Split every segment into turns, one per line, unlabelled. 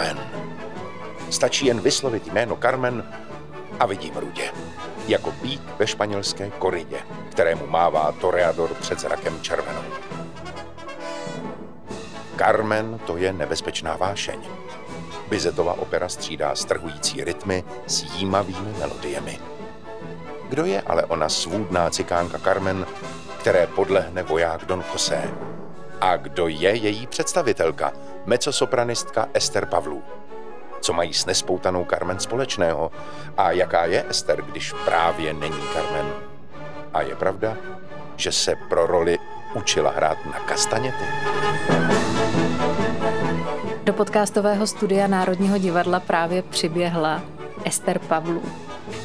Carmen. Stačí jen vyslovit jméno Carmen a vidím rudě. Jako bík ve španělské koridě, kterému mává toreador před zrakem červenou. Carmen to je nebezpečná vášeň. Bizetova opera střídá strhující rytmy s jímavými melodiemi. Kdo je ale ona svůdná cikánka Carmen, které podlehne voják Don José? A kdo je její představitelka, mecosopranistka Ester Pavlů? Co mají s nespoutanou Carmen společného? A jaká je Ester, když právě není Carmen? A je pravda, že se pro roli učila hrát na kastaněty?
Do podcastového studia Národního divadla právě přiběhla Ester Pavlů.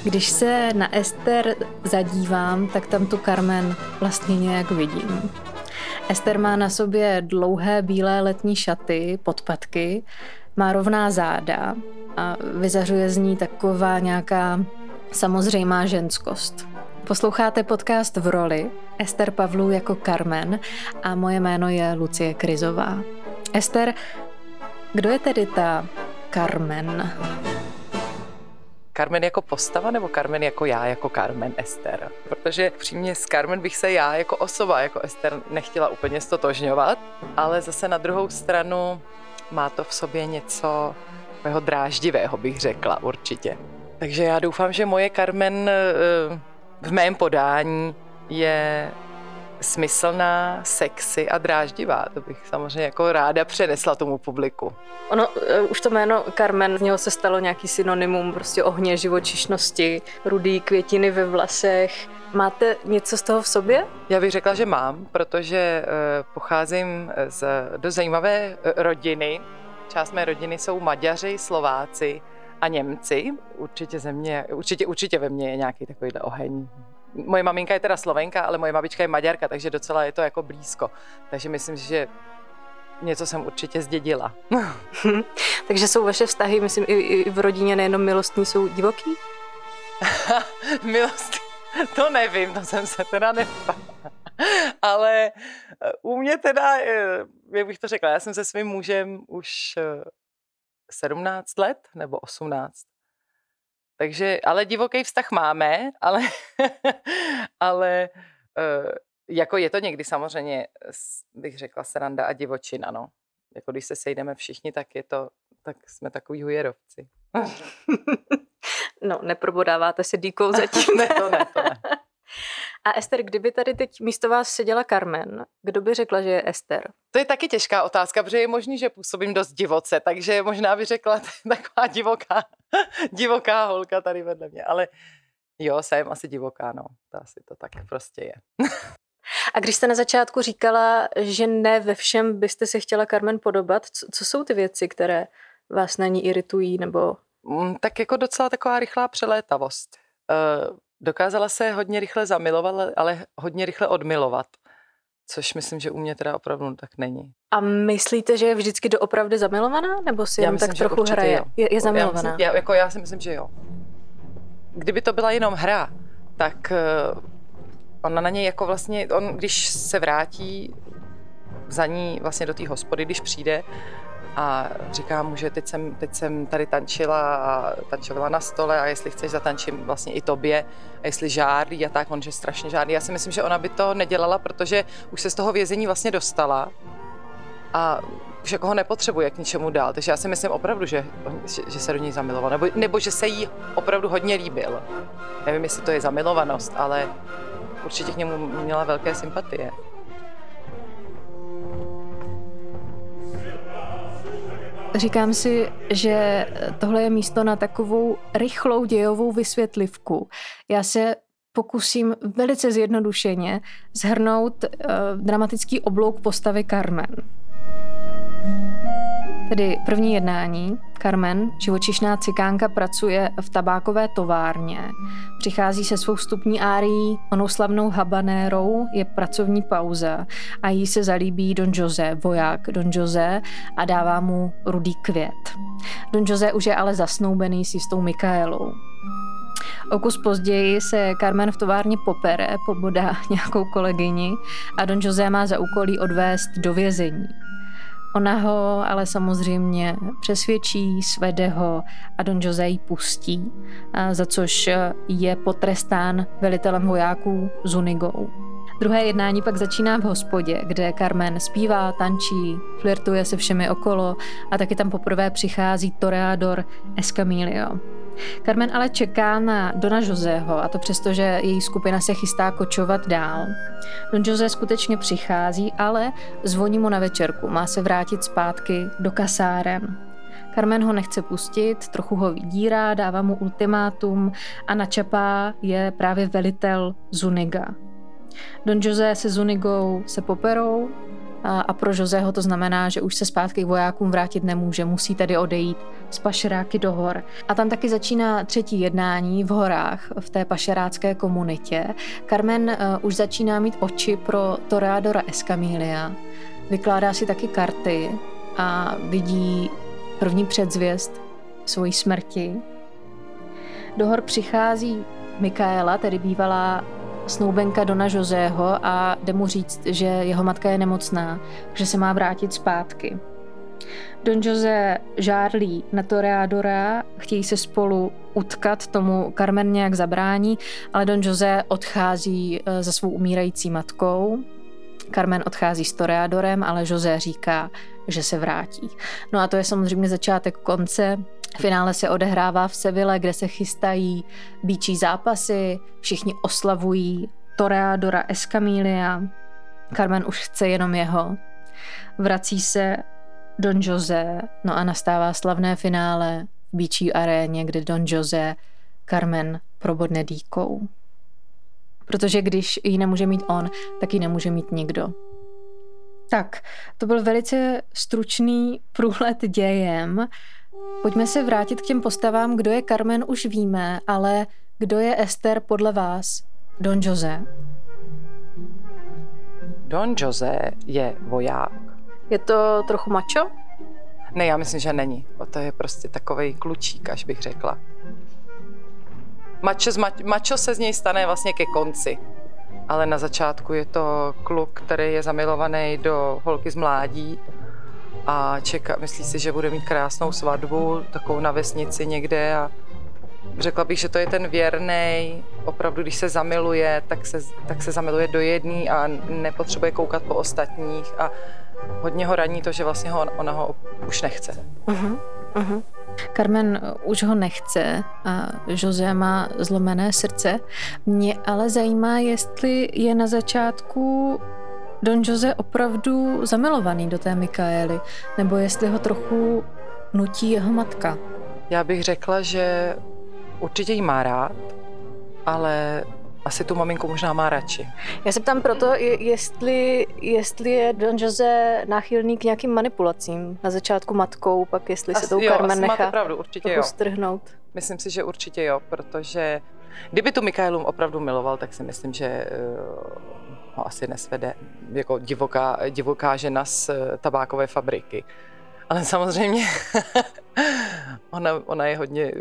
Když se na Ester zadívám, tak tam tu Carmen vlastně nějak vidím. Ester má na sobě dlouhé bílé letní šaty, podpatky, má rovná záda a vyzařuje z ní taková nějaká samozřejmá ženskost. Posloucháte podcast v roli Ester Pavlů jako Carmen a moje jméno je Lucie Krizová. Ester, kdo je tedy ta Carmen?
Carmen jako postava nebo Carmen jako já, jako Carmen Ester? Protože přímě s Carmen bych se já jako osoba, jako Ester nechtěla úplně stotožňovat, ale zase na druhou stranu má to v sobě něco takového dráždivého, bych řekla určitě. Takže já doufám, že moje Carmen eh, v mém podání je smyslná, sexy a dráždivá. To bych samozřejmě jako ráda přenesla tomu publiku.
Ono, eh, už to jméno Carmen, z něho se stalo nějaký synonymum prostě ohně živočišnosti, rudý květiny ve vlasech. Máte něco z toho v sobě?
Já bych řekla, že mám, protože eh, pocházím z do zajímavé eh, rodiny. Část mé rodiny jsou Maďaři, Slováci a Němci. Určitě, země, určitě, určitě ve mně je nějaký takovýhle oheň moje maminka je teda Slovenka, ale moje babička je Maďarka, takže docela je to jako blízko. Takže myslím, že něco jsem určitě zdědila.
takže jsou vaše vztahy, myslím, i, i v rodině nejenom milostní, jsou divoký?
Milost, to nevím, to jsem se teda nepala. Ale eh, u mě teda, eh, jak bych to řekla, já jsem se svým mužem už 17 eh, let nebo 18. Takže, ale divoký vztah máme, ale, ale uh, jako je to někdy samozřejmě, bych řekla, sranda a divočina, no. Jako když se sejdeme všichni, tak je to, tak jsme takový hujerovci.
no, neprobodáváte si díkou zatím.
ne, to ne, to ne.
A Ester, kdyby tady teď místo vás seděla Carmen, kdo by řekla, že je Ester?
To je taky těžká otázka, protože je možný, že působím dost divoce, takže možná by řekla taková divoká, divoká holka tady vedle mě, ale jo, jsem asi divoká, no, to asi to tak prostě je.
A když jste na začátku říkala, že ne ve všem byste se chtěla Carmen podobat, co, co jsou ty věci, které vás na ní iritují, nebo...
Mm, tak jako docela taková rychlá přelétavost. Uh, Dokázala se hodně rychle zamilovat, ale hodně rychle odmilovat. Což myslím, že u mě teda opravdu tak není.
A myslíte, že je vždycky doopravdy zamilovaná? Nebo si já jen myslím, tak trochu hraje? Jo. Je, je zamilovaná?
Já, myslím, já, jako já si myslím, že jo. Kdyby to byla jenom hra, tak uh, ona na něj jako vlastně, on když se vrátí za ní vlastně do té hospody, když přijde, a říkám mu, že teď jsem, teď jsem tady tančila a tančovala na stole a jestli chceš zatančím vlastně i tobě a jestli žádí a tak, on že strašně žádí. Já si myslím, že ona by to nedělala, protože už se z toho vězení vlastně dostala a už jako ho nepotřebuje k ničemu dál. Takže já si myslím opravdu, že, že, že se do něj zamiloval, nebo, nebo že se jí opravdu hodně líbil. Nevím, jestli to je zamilovanost, ale určitě k němu měla velké sympatie.
Říkám si, že tohle je místo na takovou rychlou dějovou vysvětlivku. Já se pokusím velice zjednodušeně zhrnout uh, dramatický oblouk postavy Carmen. Tedy první jednání. Carmen, živočišná cikánka, pracuje v tabákové továrně. Přichází se svou vstupní árií, onou slavnou habanérou, je pracovní pauza a jí se zalíbí Don Jose, voják Don Jose a dává mu rudý květ. Don Jose už je ale zasnoubený s jistou Mikaelou. O kus později se Carmen v továrně popere, pobodá nějakou kolegyni a Don Jose má za úkolí odvést do vězení. Ona ho ale samozřejmě přesvědčí, svede ho a Don Jose ji pustí, za což je potrestán velitelem vojáků Zunigou. Druhé jednání pak začíná v hospodě, kde Carmen zpívá, tančí, flirtuje se všemi okolo a taky tam poprvé přichází toreador Escamillo. Carmen ale čeká na Dona Joseho a to přesto, že její skupina se chystá kočovat dál. Don Jose skutečně přichází, ale zvoní mu na večerku, má se vrátit zpátky do kasáren. Carmen ho nechce pustit, trochu ho vydírá, dává mu ultimátum a načapá je právě velitel Zuniga. Don Jose se Zunigou se poperou a pro Joseho to znamená, že už se zpátky k vojákům vrátit nemůže, musí tedy odejít z pašeráky do hor. A tam taky začíná třetí jednání v horách, v té pašerácké komunitě. Carmen uh, už začíná mít oči pro Toreadora Escamilia. Vykládá si taky karty a vidí první předzvěst svojí smrti. Do hor přichází Mikaela, tedy bývalá snoubenka Dona Joseho a jde mu říct, že jeho matka je nemocná, že se má vrátit zpátky. Don Jose žárlí na Toreadora, chtějí se spolu utkat, tomu Carmen nějak zabrání, ale Don Jose odchází eh, za svou umírající matkou. Carmen odchází s Toreadorem, ale Jose říká, že se vrátí. No a to je samozřejmě začátek konce. Finále se odehrává v Seville, kde se chystají býčí zápasy, všichni oslavují Toreadora Escamilia. Carmen už chce jenom jeho. Vrací se Don Jose, no a nastává slavné finále v býčí aréně, kde Don Jose Carmen probodne dýkou. Protože když ji nemůže mít on, tak ji nemůže mít nikdo. Tak, to byl velice stručný průhled dějem. Pojďme se vrátit k těm postavám. Kdo je Carmen, už víme, ale kdo je Esther podle vás? Don Jose.
Don Jose je voják.
Je to trochu mačo?
Ne, já myslím, že není. O to je prostě takový klučík, až bych řekla. Mačo, mačo se z něj stane vlastně ke konci ale na začátku je to kluk, který je zamilovaný do holky z mládí a čeká, myslí si, že bude mít krásnou svatbu, takovou na vesnici někde a řekla bych, že to je ten věrný, opravdu, když se zamiluje, tak se, tak se zamiluje do jedný a nepotřebuje koukat po ostatních a hodně ho raní to, že vlastně ho, ona ho už nechce. Uh-huh,
uh-huh. Carmen už ho nechce a José má zlomené srdce. Mě ale zajímá, jestli je na začátku Don Jose opravdu zamilovaný do té Mikaely, nebo jestli ho trochu nutí jeho matka.
Já bych řekla, že určitě jí má rád, ale asi tu maminku možná má radši.
Já se ptám proto, jestli, jestli je Don Jose náchylný k nějakým manipulacím. Na začátku matkou, pak jestli asi, se tou jo, Carmen nechá
pravdu, určitě jo.
strhnout.
Myslím si, že určitě jo, protože kdyby tu Mikaelu opravdu miloval, tak si myslím, že uh, ho asi nesvede jako divoká, divoká žena z uh, tabákové fabriky. Ale samozřejmě ona, ona je hodně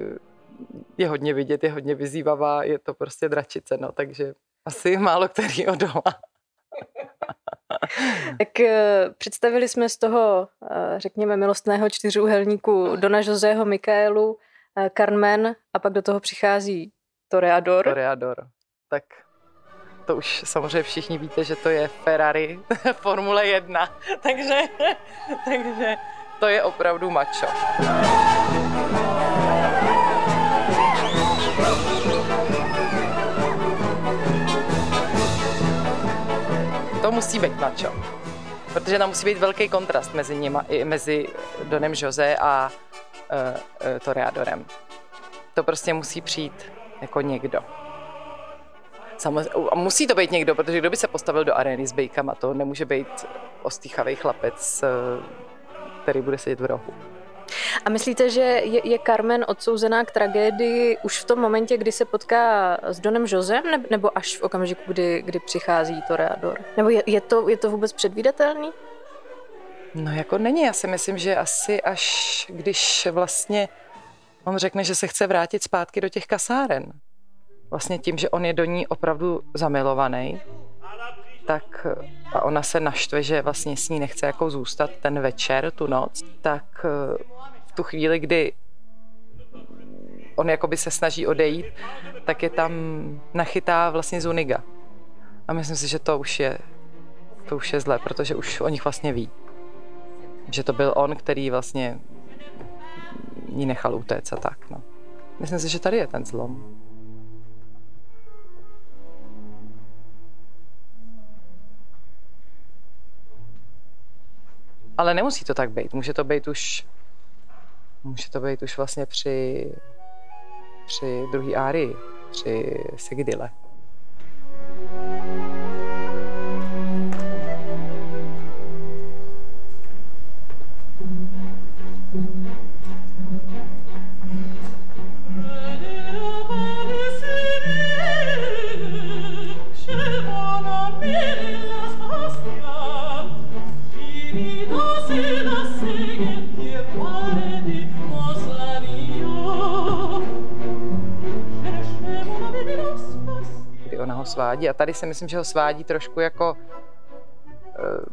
je hodně vidět, je hodně vyzývavá, je to prostě dračice, no, takže asi málo který odolá.
tak eh, představili jsme z toho, eh, řekněme, milostného čtyřúhelníku Dona Joseho Mikaelu, eh, Carmen a pak do toho přichází Toreador.
Toreador. Tak to už samozřejmě všichni víte, že to je Ferrari Formule 1, takže, takže to je opravdu macho. To musí být macho. Protože tam musí být velký kontrast mezi nimi, mezi Donem Jose a uh, uh, Toreadorem. To prostě musí přijít jako někdo. Samozřejmě, a musí to být někdo, protože kdo by se postavil do arény s bejkama, to nemůže být ostýchavý chlapec, eh, který bude sedět v rohu.
A myslíte, že je, je Carmen odsouzená k tragédii už v tom momentě, kdy se potká s Donem Josem, nebo až v okamžiku, kdy, kdy přichází Toreador? Nebo je, je, to, je to vůbec předvídatelný?
No jako není, já si myslím, že asi až když vlastně on řekne, že se chce vrátit zpátky do těch kasáren. Vlastně tím, že on je do ní opravdu zamilovaný tak a ona se naštve, že vlastně s ní nechce jako zůstat ten večer, tu noc, tak v tu chvíli, kdy on jakoby se snaží odejít, tak je tam nachytá vlastně Zuniga. A myslím si, že to už je, to už je zlé, protože už o nich vlastně ví. Že to byl on, který vlastně ji nechal utéct a tak. No. Myslím si, že tady je ten zlom. Ale nemusí to tak být. Může to být už může to být už vlastně při, při druhé árii, při Sigidile. Svádí. A tady si myslím, že ho svádí trošku jako, eh,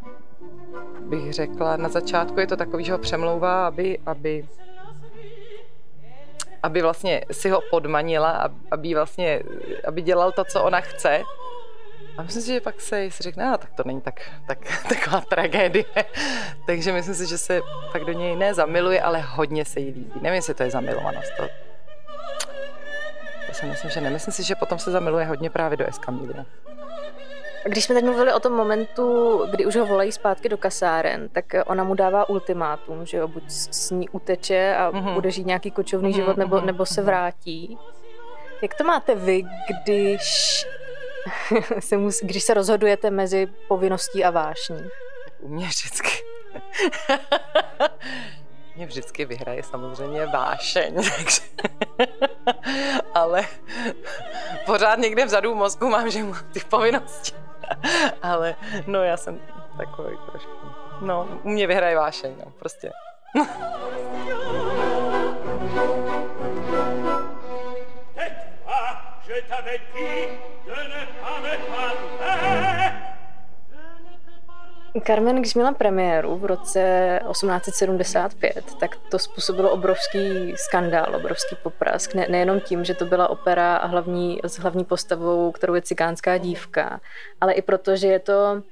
bych řekla, na začátku je to takový, že ho přemlouvá, aby, aby, aby vlastně si ho podmanila, aby vlastně, aby dělal to, co ona chce. A myslím si, že pak se si řekne, no, tak to není tak, tak, taková tragédie. Takže myslím si, že se pak do něj nezamiluje, ale hodně se jí líbí. Nevím, jestli to je zamilovanost. To, to si myslím, že nemyslím si, že potom se zamiluje hodně právě do Escamilla.
Když jsme teď mluvili o tom momentu, kdy už ho volají zpátky do kasáren, tak ona mu dává ultimátum, že jo, buď s ní uteče a mm-hmm. bude žít nějaký kočovný mm-hmm, život, nebo, mm-hmm. nebo se vrátí. Jak to máte vy, když se, mus, když se rozhodujete mezi povinností a vášní?
U mě vždycky. mě vždycky vyhraje samozřejmě vášeň, takže... ale pořád někde vzadu v mozku mám, že mám ty povinnosti. ale no já jsem takový trošku... No, u mě vyhraje vášeň, no, prostě. je t'avais dit de ne pas me parler
Carmen, když měla premiéru v roce 1875, tak to způsobilo obrovský skandál, obrovský poprask. Ne, nejenom tím, že to byla opera a hlavní, s hlavní postavou, kterou je cikánská dívka, ale i proto, že je to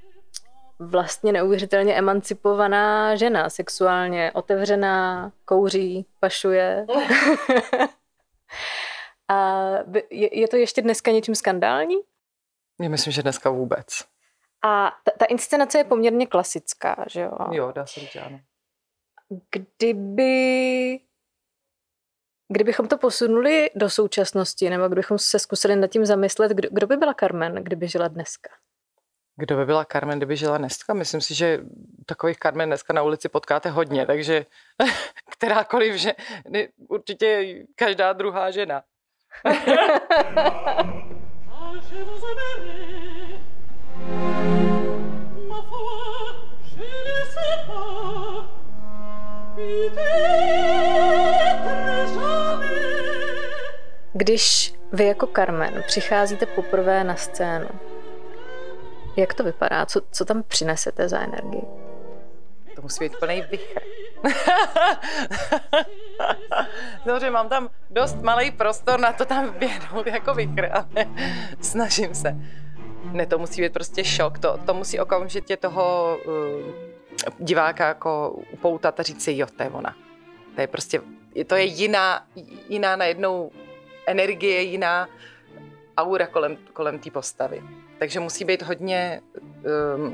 vlastně neuvěřitelně emancipovaná žena, sexuálně otevřená, kouří, pašuje. a je, je to ještě dneska něčím skandální?
Já myslím, že dneska vůbec.
A ta, ta inscenace je poměrně klasická, že jo?
Jo, dá se říct, ano.
Kdyby Kdybychom to posunuli do současnosti, nebo kdybychom se zkusili nad tím zamyslet, kdo, kdo by byla Carmen, kdyby žila dneska?
Kdo by byla Carmen, kdyby žila dneska? Myslím si, že takových Carmen dneska na ulici potkáte hodně, takže kterákoliv, že určitě každá druhá žena.
Když vy jako Carmen přicházíte poprvé na scénu, jak to vypadá? Co, co tam přinesete za energii?
To musí být plný vichr. Dobře, mám tam dost malý prostor na to tam vběhnout jako vichr, ale snažím se. Ne, to musí být prostě šok. To, to musí okamžitě toho uh, diváka jako upoutat a říct si, jo, to je ona. To je prostě, to je jiná, jiná najednou energie, jiná aura kolem, kolem té postavy. Takže musí být hodně um, uh,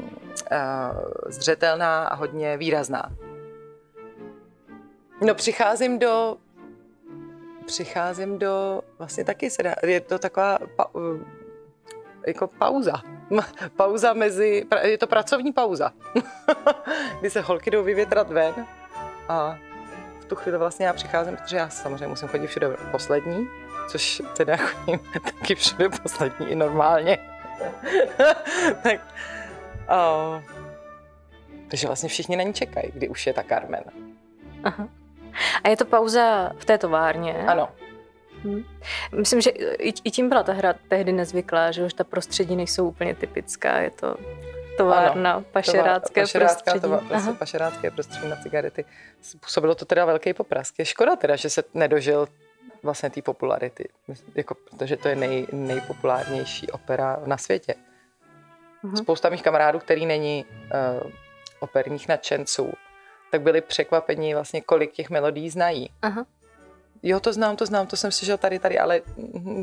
zřetelná a hodně výrazná. No přicházím do přicházím do, vlastně taky se dá, je to taková pa, jako pauza. pauza mezi, je to pracovní pauza, kdy se holky jdou vyvětrat ven a v tu chvíli vlastně já přicházím, protože já samozřejmě musím chodit všude poslední, což teda chodím taky všude poslední i normálně. tak, oh. takže vlastně všichni na ní čekají, kdy už je ta Carmen.
Aha. A je to pauza v té továrně?
Ano.
Hmm. Myslím, že i, tím byla ta hra tehdy nezvyklá, že už ta prostředí nejsou úplně typická, je to továrna, ano, pašerácké prostředí.
To prostě pašerácké prostředí na cigarety. Způsobilo to teda velký poprask. Je škoda teda, že se nedožil vlastně té popularity, jako, protože to je nej, nejpopulárnější opera na světě. Uh-huh. Spousta mých kamarádů, který není uh, operních nadšenců, tak byli překvapení vlastně, kolik těch melodí znají. Uh-huh. Jo, to znám, to znám, to jsem slyšel tady, tady, ale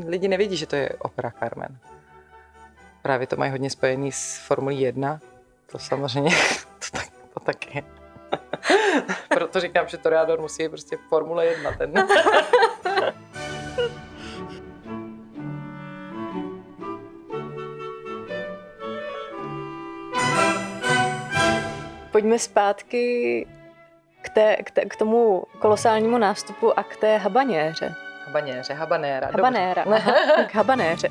lidi nevědí, že to je opera Carmen. Právě to mají hodně spojený s Formulí 1. To samozřejmě, to tak, to tak je. Proto říkám, že Toreador musí prostě Formule 1. Ten.
Pojďme zpátky té, k, té, k tomu kolosálnímu nástupu a k té habanéře.
Habanéře, habanéra.
Habanéra, aha, k habanéře.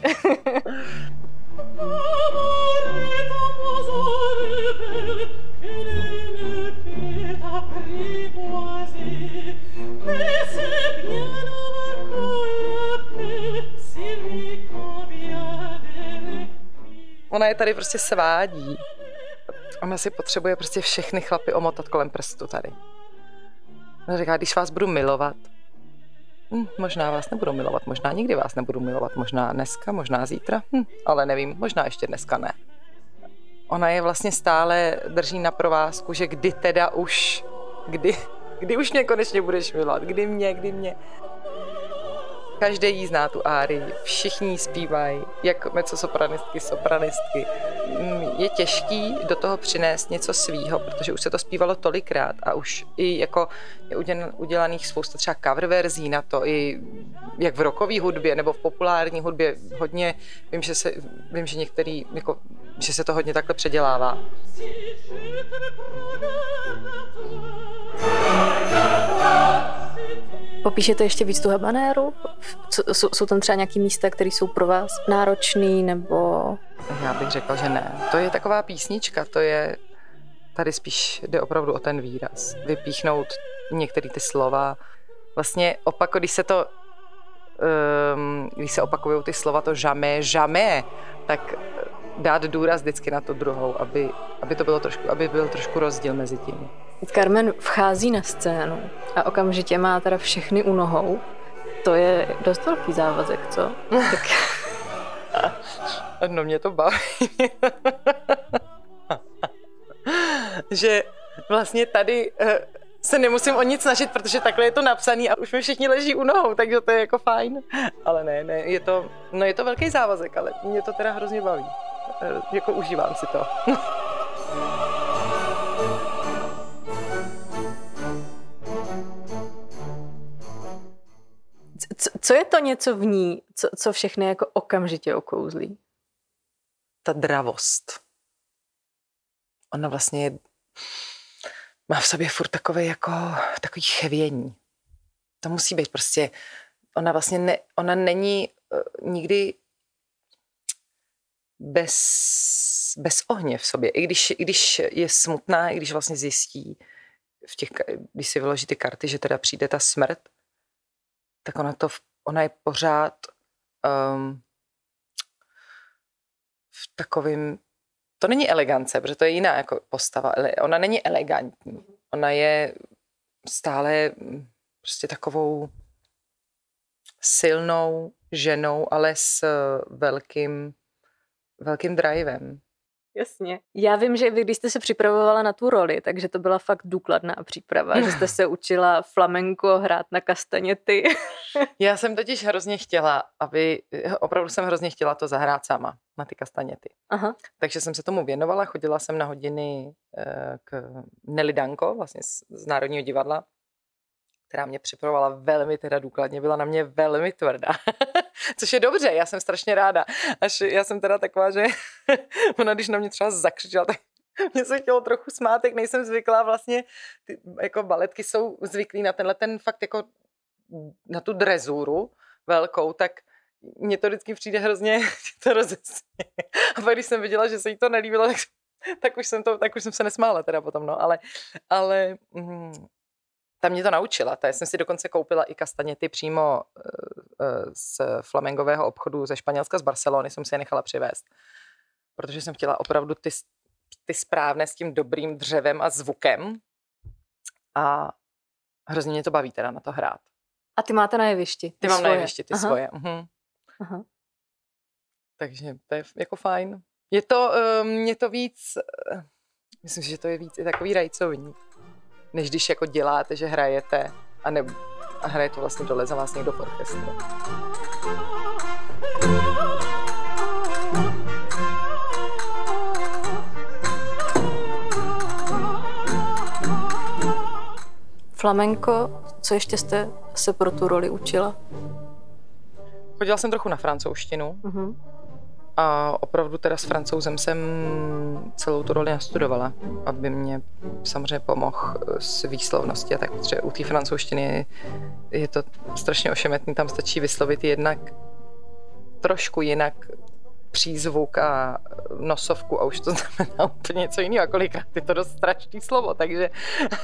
Ona je tady prostě svádí. Ona si potřebuje prostě všechny chlapy omotat kolem prstu tady. Ona říká, když vás budu milovat, hm, možná vás nebudu milovat, možná nikdy vás nebudu milovat, možná dneska, možná zítra, hm, ale nevím, možná ještě dneska ne. Ona je vlastně stále drží na provázku, že kdy teda už, kdy, kdy už mě konečně budeš milovat, kdy mě, kdy mě. Každý jí zná tu árii, všichni zpívají, jak sopranistky, sopranistky. Je těžký do toho přinést něco svýho, protože už se to zpívalo tolikrát a už i jako je udělaných spousta třeba cover verzí na to, i jak v rockové hudbě nebo v populární hudbě hodně, vím, že, se, vím, že některý, jako, že se to hodně takhle předělává.
Popíšete ještě víc tu habanéru? Jsou, jsou tam třeba nějaké místa, které jsou pro vás náročný, nebo...
Já bych řekla, že ne. To je taková písnička, to je... Tady spíš jde opravdu o ten výraz. Vypíchnout některé ty slova. Vlastně opak, když se to um, když se opakují ty slova, to žamé, žamé, tak dát důraz vždycky na to druhou, aby, aby to bylo trošku, aby byl trošku rozdíl mezi tím.
Carmen vchází na scénu a okamžitě má teda všechny u nohou. To je dost velký závazek, co? Tak...
no mě to baví. že vlastně tady eh, se nemusím o nic snažit, protože takhle je to napsaný a už mi všichni leží u nohou, takže to je jako fajn. Ale ne, ne, je to, no je to velký závazek, ale mě to teda hrozně baví. Eh, jako užívám si to.
Co, co je to něco v ní, co, co všechny jako okamžitě okouzlí?
Ta dravost. Ona vlastně je, má v sobě furt takové jako takový chvění. To musí být prostě, ona vlastně ne, ona není uh, nikdy bez, bez ohně v sobě. I když, I když je smutná, i když vlastně zjistí, v těch, když si vyloží ty karty, že teda přijde ta smrt, tak ona, to, ona je pořád um, v takovým, to není elegance, protože to je jiná jako postava, ona není elegantní. Ona je stále prostě takovou silnou ženou, ale s velkým, velkým drivem.
Jasně. Já vím, že vy, když jste se připravovala na tu roli, takže to byla fakt důkladná příprava, že jste se učila flamenko hrát na kastaněty.
Já jsem totiž hrozně chtěla, aby, opravdu jsem hrozně chtěla to zahrát sama na ty kastaněty. Aha. Takže jsem se tomu věnovala, chodila jsem na hodiny eh, k Nelly Danko, vlastně z Národního divadla, která mě připravovala velmi teda důkladně, byla na mě velmi tvrdá. Což je dobře, já jsem strašně ráda. Až já jsem teda taková, že ona když na mě třeba zakřičela, tak mě se chtělo trochu smát, jak nejsem zvyklá vlastně, ty, jako baletky jsou zvyklí na tenhle ten fakt jako na tu drezuru velkou, tak mně to vždycky přijde hrozně to rozesně. A pak když jsem viděla, že se jí to nelíbilo, tak, tak, už jsem to, tak už jsem se nesmála teda potom, no, ale, ale mm, ta mě to naučila. Ta jsem si dokonce koupila i kastaněty přímo eh, eh, z flamengového obchodu ze Španělska, z Barcelony jsem si je nechala přivést. Protože jsem chtěla opravdu ty, ty správné s tím dobrým dřevem a zvukem. A hrozně mě to baví teda na to hrát.
A ty máte na jevišti?
Ty, ty mám svoje. na jevišti, ty Aha. svoje. Mhm. Aha. Takže to je jako fajn. Je to, uh, mě to víc, myslím, že to je víc i takový rajcovní, než když jako děláte, že hrajete a, ne, a hraje to vlastně dole za vás někdo v orchestru.
Flamenko, co ještě jste se pro tu roli učila?
Chodila jsem trochu na francouzštinu. Uh-huh. A opravdu teda s francouzem jsem celou tu roli nastudovala, aby mě samozřejmě pomohl s výslovností a tak, protože u té francouzštiny je to strašně ošemetný, tam stačí vyslovit jednak trošku jinak přízvuk a nosovku a už to znamená úplně něco jiného a kolikrát je to dost strašný slovo, takže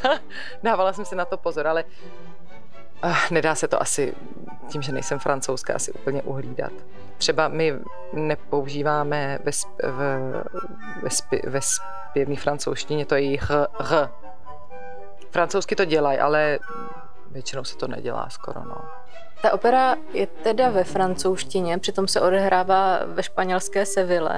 dávala jsem si na to pozor, ale nedá se to asi tím, že nejsem francouzská, asi úplně uhlídat. Třeba my nepoužíváme ve, sp, v, ve, sp, ve zpěvní francouzštině, to je h, h. Francouzsky to dělají, ale většinou se to nedělá skoro, no.
Ta opera je teda ve francouzštině, přitom se odehrává ve španělské Seville.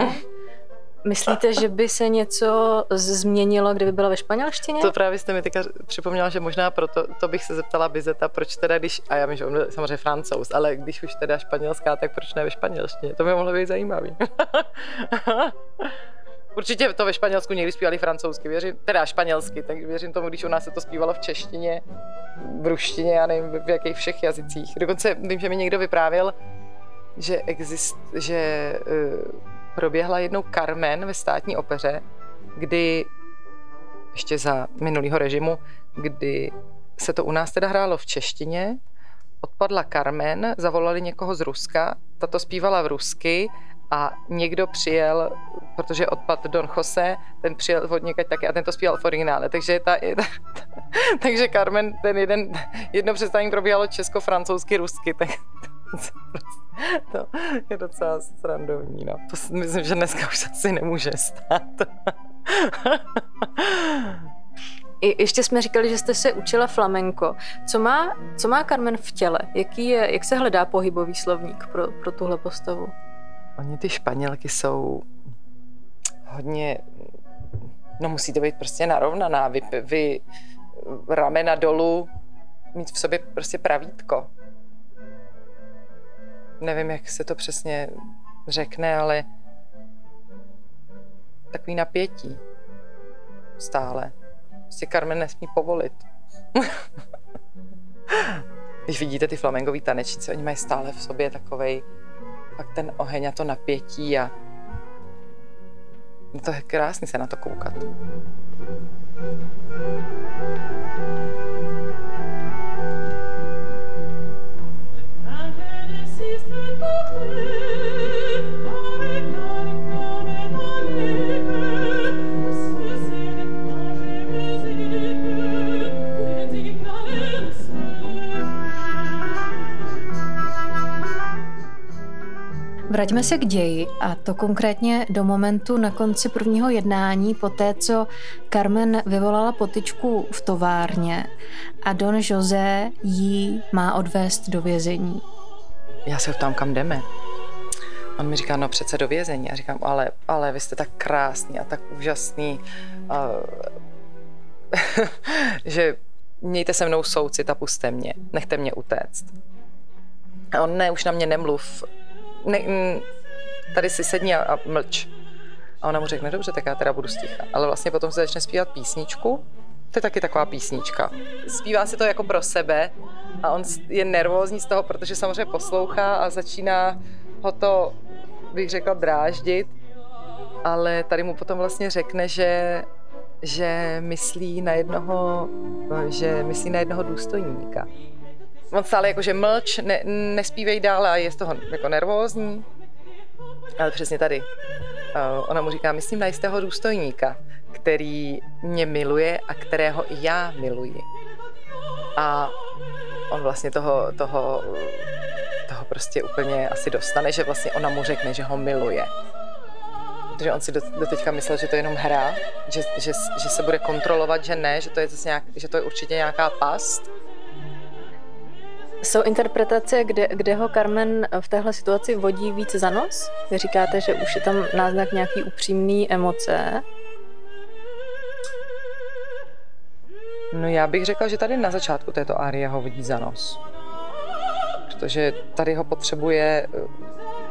Myslíte, že by se něco změnilo, kdyby byla ve španělštině?
To právě jste mi teďka připomněla, že možná proto to bych se zeptala Bizeta, proč teda, když, a já vím, že on je samozřejmě francouz, ale když už teda španělská, tak proč ne ve španělštině? To by mohlo být zajímavý. Určitě to ve Španělsku někdy zpívali francouzsky, věřím, teda španělsky, tak věřím tomu, když u nás se to zpívalo v češtině, v ruštině, já nevím, v jakých všech jazycích. Dokonce vím, že mi někdo vyprávěl, že, exist, že uh, proběhla jednou Carmen ve státní opeře, kdy ještě za minulého režimu, kdy se to u nás teda hrálo v češtině, odpadla Carmen, zavolali někoho z Ruska, tato zpívala v rusky a někdo přijel, protože odpad Don Jose, ten přijel od někaď taky a ten to zpíval v originále. Takže, ta, ta, takže Carmen, ten jeden, jedno představení probíhalo česko-francouzsky, rusky, tak to je docela srandovní. No. To myslím, že dneska už asi nemůže stát.
I, ještě jsme říkali, že jste se učila flamenko. Co má, co má Carmen v těle? Jaký je, jak se hledá pohybový slovník pro, pro tuhle postavu?
Oni ty španělky jsou hodně, no musí to být prostě narovnaná, vy, vy ramena dolů, mít v sobě prostě pravítko. Nevím, jak se to přesně řekne, ale takový napětí stále. Prostě Carmen nesmí povolit. Když vidíte ty flamengový tanečnice, oni mají stále v sobě takovej fakt ten oheň a to napětí a je to krásný se na to koukat.
Vraťme se k ději a to konkrétně do momentu na konci prvního jednání, po té, co Carmen vyvolala potičku v továrně a Don José jí má odvést do vězení.
Já se ptám, kam jdeme. On mi říká, no přece do vězení. Já říkám, ale, ale vy jste tak krásný a tak úžasný, uh, že mějte se mnou soucit a puste mě, nechte mě utéct. A on ne, už na mě nemluv, ne, tady si sedni a, a mlč. A ona mu řekne, dobře, tak já teda budu sticha. Ale vlastně potom se začne zpívat písničku. To je taky taková písnička. Zpívá si to jako pro sebe a on je nervózní z toho, protože samozřejmě poslouchá a začíná ho to, bych řekla, dráždit. Ale tady mu potom vlastně řekne, že že myslí na jednoho, že myslí na jednoho důstojníka on stále jako, že mlč, ne, nespívej dál a je z toho jako nervózní. Ale přesně tady. Uh, ona mu říká, myslím na jistého důstojníka, který mě miluje a kterého i já miluji. A on vlastně toho, toho, toho prostě úplně asi dostane, že vlastně ona mu řekne, že ho miluje. Protože on si do, do teďka myslel, že to je jenom hra, že, že, že se bude kontrolovat, že ne, že to je, zase nějak, že to je určitě nějaká past.
Jsou interpretace, kde, kde ho Carmen v téhle situaci vodí víc za nos? Vy říkáte, že už je tam náznak nějaký upřímný emoce.
No já bych řekla, že tady na začátku této árie ho vodí za nos. Protože tady ho potřebuje eh,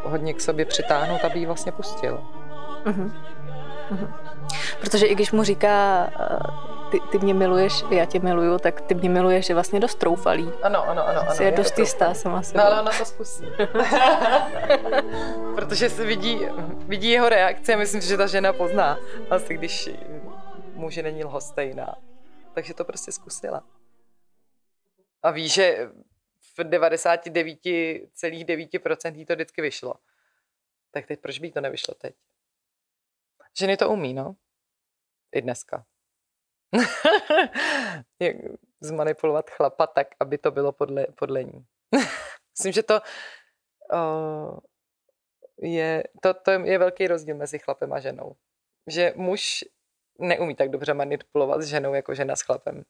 hodně k sobě přitáhnout, aby ji vlastně pustil. Uh-huh.
Uh-huh. Protože i když mu říká, eh, ty, ty mě miluješ, já tě miluju, tak ty mě miluješ je vlastně dost troufalý.
Ano, ano, ano. ano
je, je dost jistá sama
sebou. No, ale ona to zkusí. Protože se vidí, vidí jeho reakce a myslím, že ta žena pozná. Asi když muže není lhostejná. Takže to prostě zkusila. A ví, že v 99,9% jí to vždycky vyšlo. Tak teď proč by to nevyšlo teď? Ženy to umí, no. I dneska. Jak zmanipulovat chlapa tak, aby to bylo podle, podle ní. Myslím, že to uh, je, to, to je velký rozdíl mezi chlapem a ženou. Že muž neumí tak dobře manipulovat s ženou jako žena s chlapem.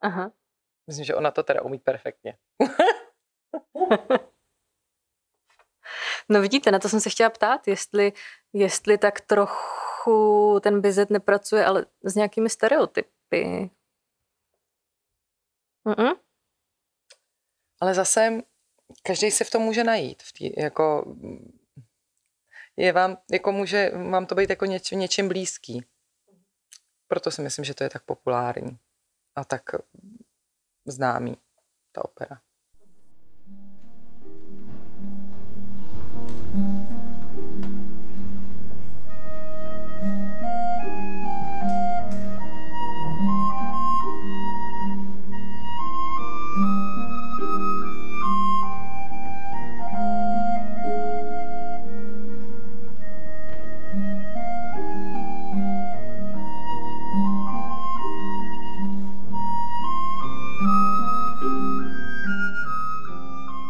Aha. Myslím, že ona to teda umí perfektně.
no vidíte, na to jsem se chtěla ptát, jestli, jestli tak trochu ten bizet nepracuje, ale s nějakými stereotypy.
Mm-mm. Ale zase každý se v tom může najít. V tý, jako, je vám, jako může vám to být jako něč, něčím blízký. Proto si myslím, že to je tak populární a tak známý, ta opera.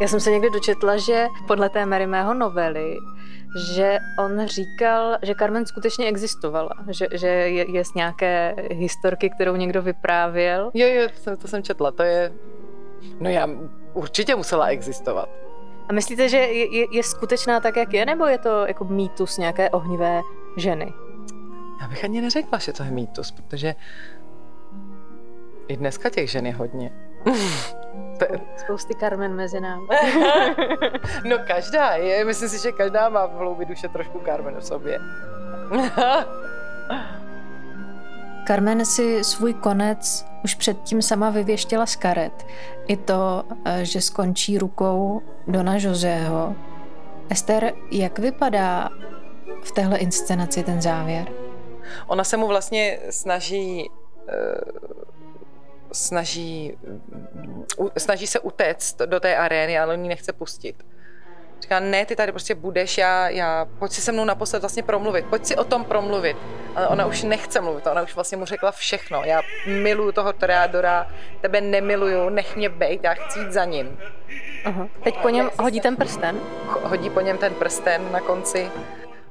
Já jsem se někdy dočetla, že podle té Marimého novely, že on říkal, že Carmen skutečně existovala, že, že je, je z nějaké historky, kterou někdo vyprávěl.
Jo, jo, to, to jsem četla, to je... No já určitě musela existovat.
A myslíte, že je, je, je skutečná tak, jak je, nebo je to jako mýtus nějaké ohnivé ženy?
Já bych ani neřekla, že to je mýtus, protože i dneska těch žen je hodně.
Spousty Carmen mezi námi.
no každá je, myslím si, že každá má v hloubi duše trošku Carmen v sobě.
Carmen si svůj konec už předtím sama vyvěštila z karet. I to, eh, že skončí rukou Dona Joseho. Ester, jak vypadá v téhle inscenaci ten závěr?
Ona se mu vlastně snaží uh snaží, snaží se utéct do té arény, ale on ji nechce pustit. Říká, ne, ty tady prostě budeš, já, já, pojď si se mnou naposled vlastně promluvit, pojď si o tom promluvit. Ale ona už nechce mluvit, ona už vlastně mu řekla všechno. Já miluju toho Toreadora, tebe nemiluju, nech mě bejt, já chci jít za ním.
Uh-huh. Teď po něm hodí ten prsten?
Hodí po něm ten prsten na konci.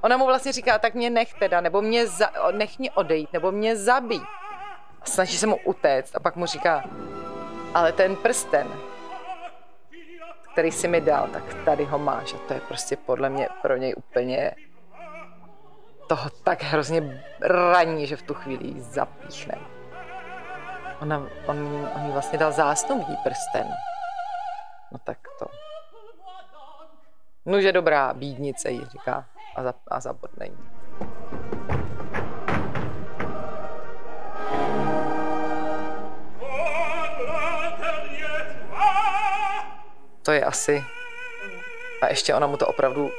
Ona mu vlastně říká, tak mě nech teda, nebo mě za, nech mě odejít, nebo mě zabít a snaží se mu utéct a pak mu říká, ale ten prsten, který si mi dal, tak tady ho máš a to je prostě podle mě pro něj úplně toho tak hrozně raní, že v tu chvíli zapíchne. Ona, on, on jí vlastně dal zásnubní prsten. No tak to. Nože dobrá, bídnice jí říká a, za, a zabodne jí. To je asi... A ještě ona mu to opravdu...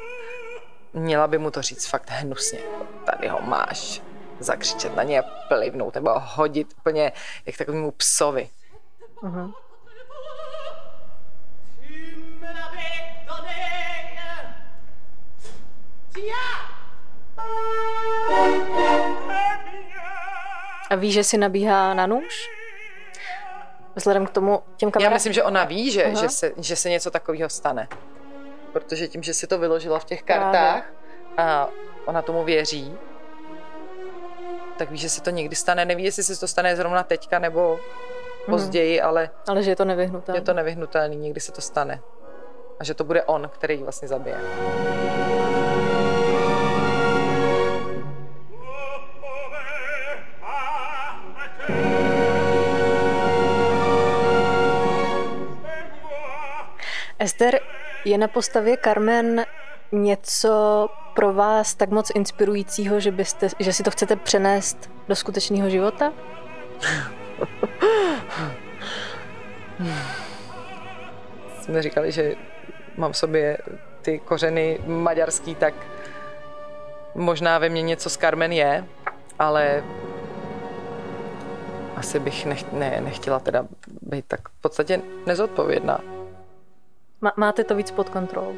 Měla by mu to říct fakt hnusně. Tady ho máš. Zakřičet na ně, plivnout nebo hodit úplně jak takovému psovi. Uh-huh.
A víš, že si nabíhá na nůž? Vzhledem k tomu těm kamarádům.
Já myslím, že ona ví, že, že, se, že se něco takového stane. Protože tím, že si to vyložila v těch kartách a ona tomu věří, tak ví, že se to někdy stane. Neví, jestli se to stane zrovna teďka nebo později, hmm. ale...
Ale že je to nevyhnutelné.
Je to nevyhnutelné, někdy se to stane. A že to bude on, který ji vlastně zabije.
Ester, je na postavě Carmen něco pro vás tak moc inspirujícího, že, byste, že si to chcete přenést do skutečného života?
Jsme říkali, že mám v sobě ty kořeny maďarský, tak možná ve mně něco z Carmen je, ale asi bych nech, ne, nechtěla teda být tak v podstatě nezodpovědná.
Má, máte to víc pod kontrolou?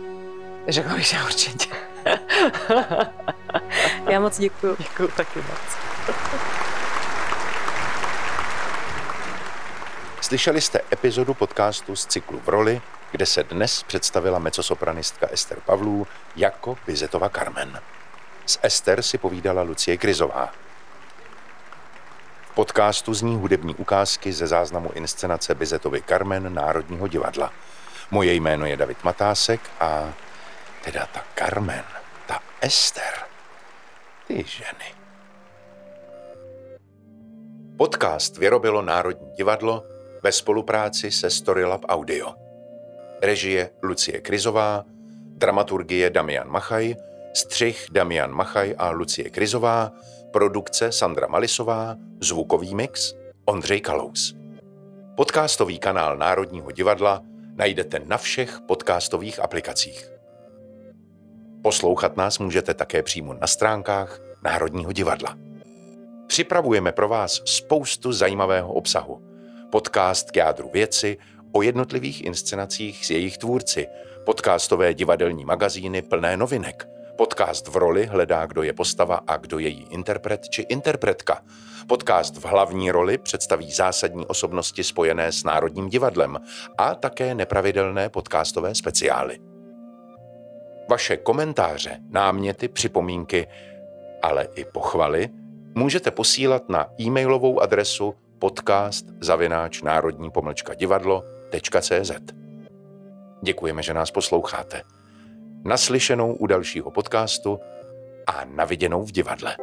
Řekla bych, že určitě.
Já moc děkuji.
Děkuji taky moc.
Slyšeli jste epizodu podcastu z cyklu v roli, kde se dnes představila mecosopranistka Ester Pavlů jako Bizetova Carmen. S Ester si povídala Lucie Krizová. V podcastu zní hudební ukázky ze záznamu inscenace Bizetovy Carmen Národního divadla. Moje jméno je David Matásek a teda ta Carmen, ta Ester, ty ženy. Podcast vyrobilo Národní divadlo ve spolupráci se Storylab Audio. Režie Lucie Krizová, dramaturgie Damian Machaj, střih Damian Machaj a Lucie Krizová, produkce Sandra Malisová, zvukový mix Ondřej Kalous. Podcastový kanál Národního divadla najdete na všech podcastových aplikacích. Poslouchat nás můžete také přímo na stránkách Národního divadla. Připravujeme pro vás spoustu zajímavého obsahu. Podcast k jádru věci o jednotlivých inscenacích s jejich tvůrci, podcastové divadelní magazíny plné novinek, podcast v roli hledá, kdo je postava a kdo je její interpret či interpretka. Podcast v hlavní roli představí zásadní osobnosti spojené s Národním divadlem a také nepravidelné podcastové speciály. Vaše komentáře, náměty, připomínky, ale i pochvaly můžete posílat na e-mailovou adresu podcast zavináč národní pomlčka divadlo.cz. Děkujeme, že nás posloucháte. Naslyšenou u dalšího podcastu a naviděnou v divadle.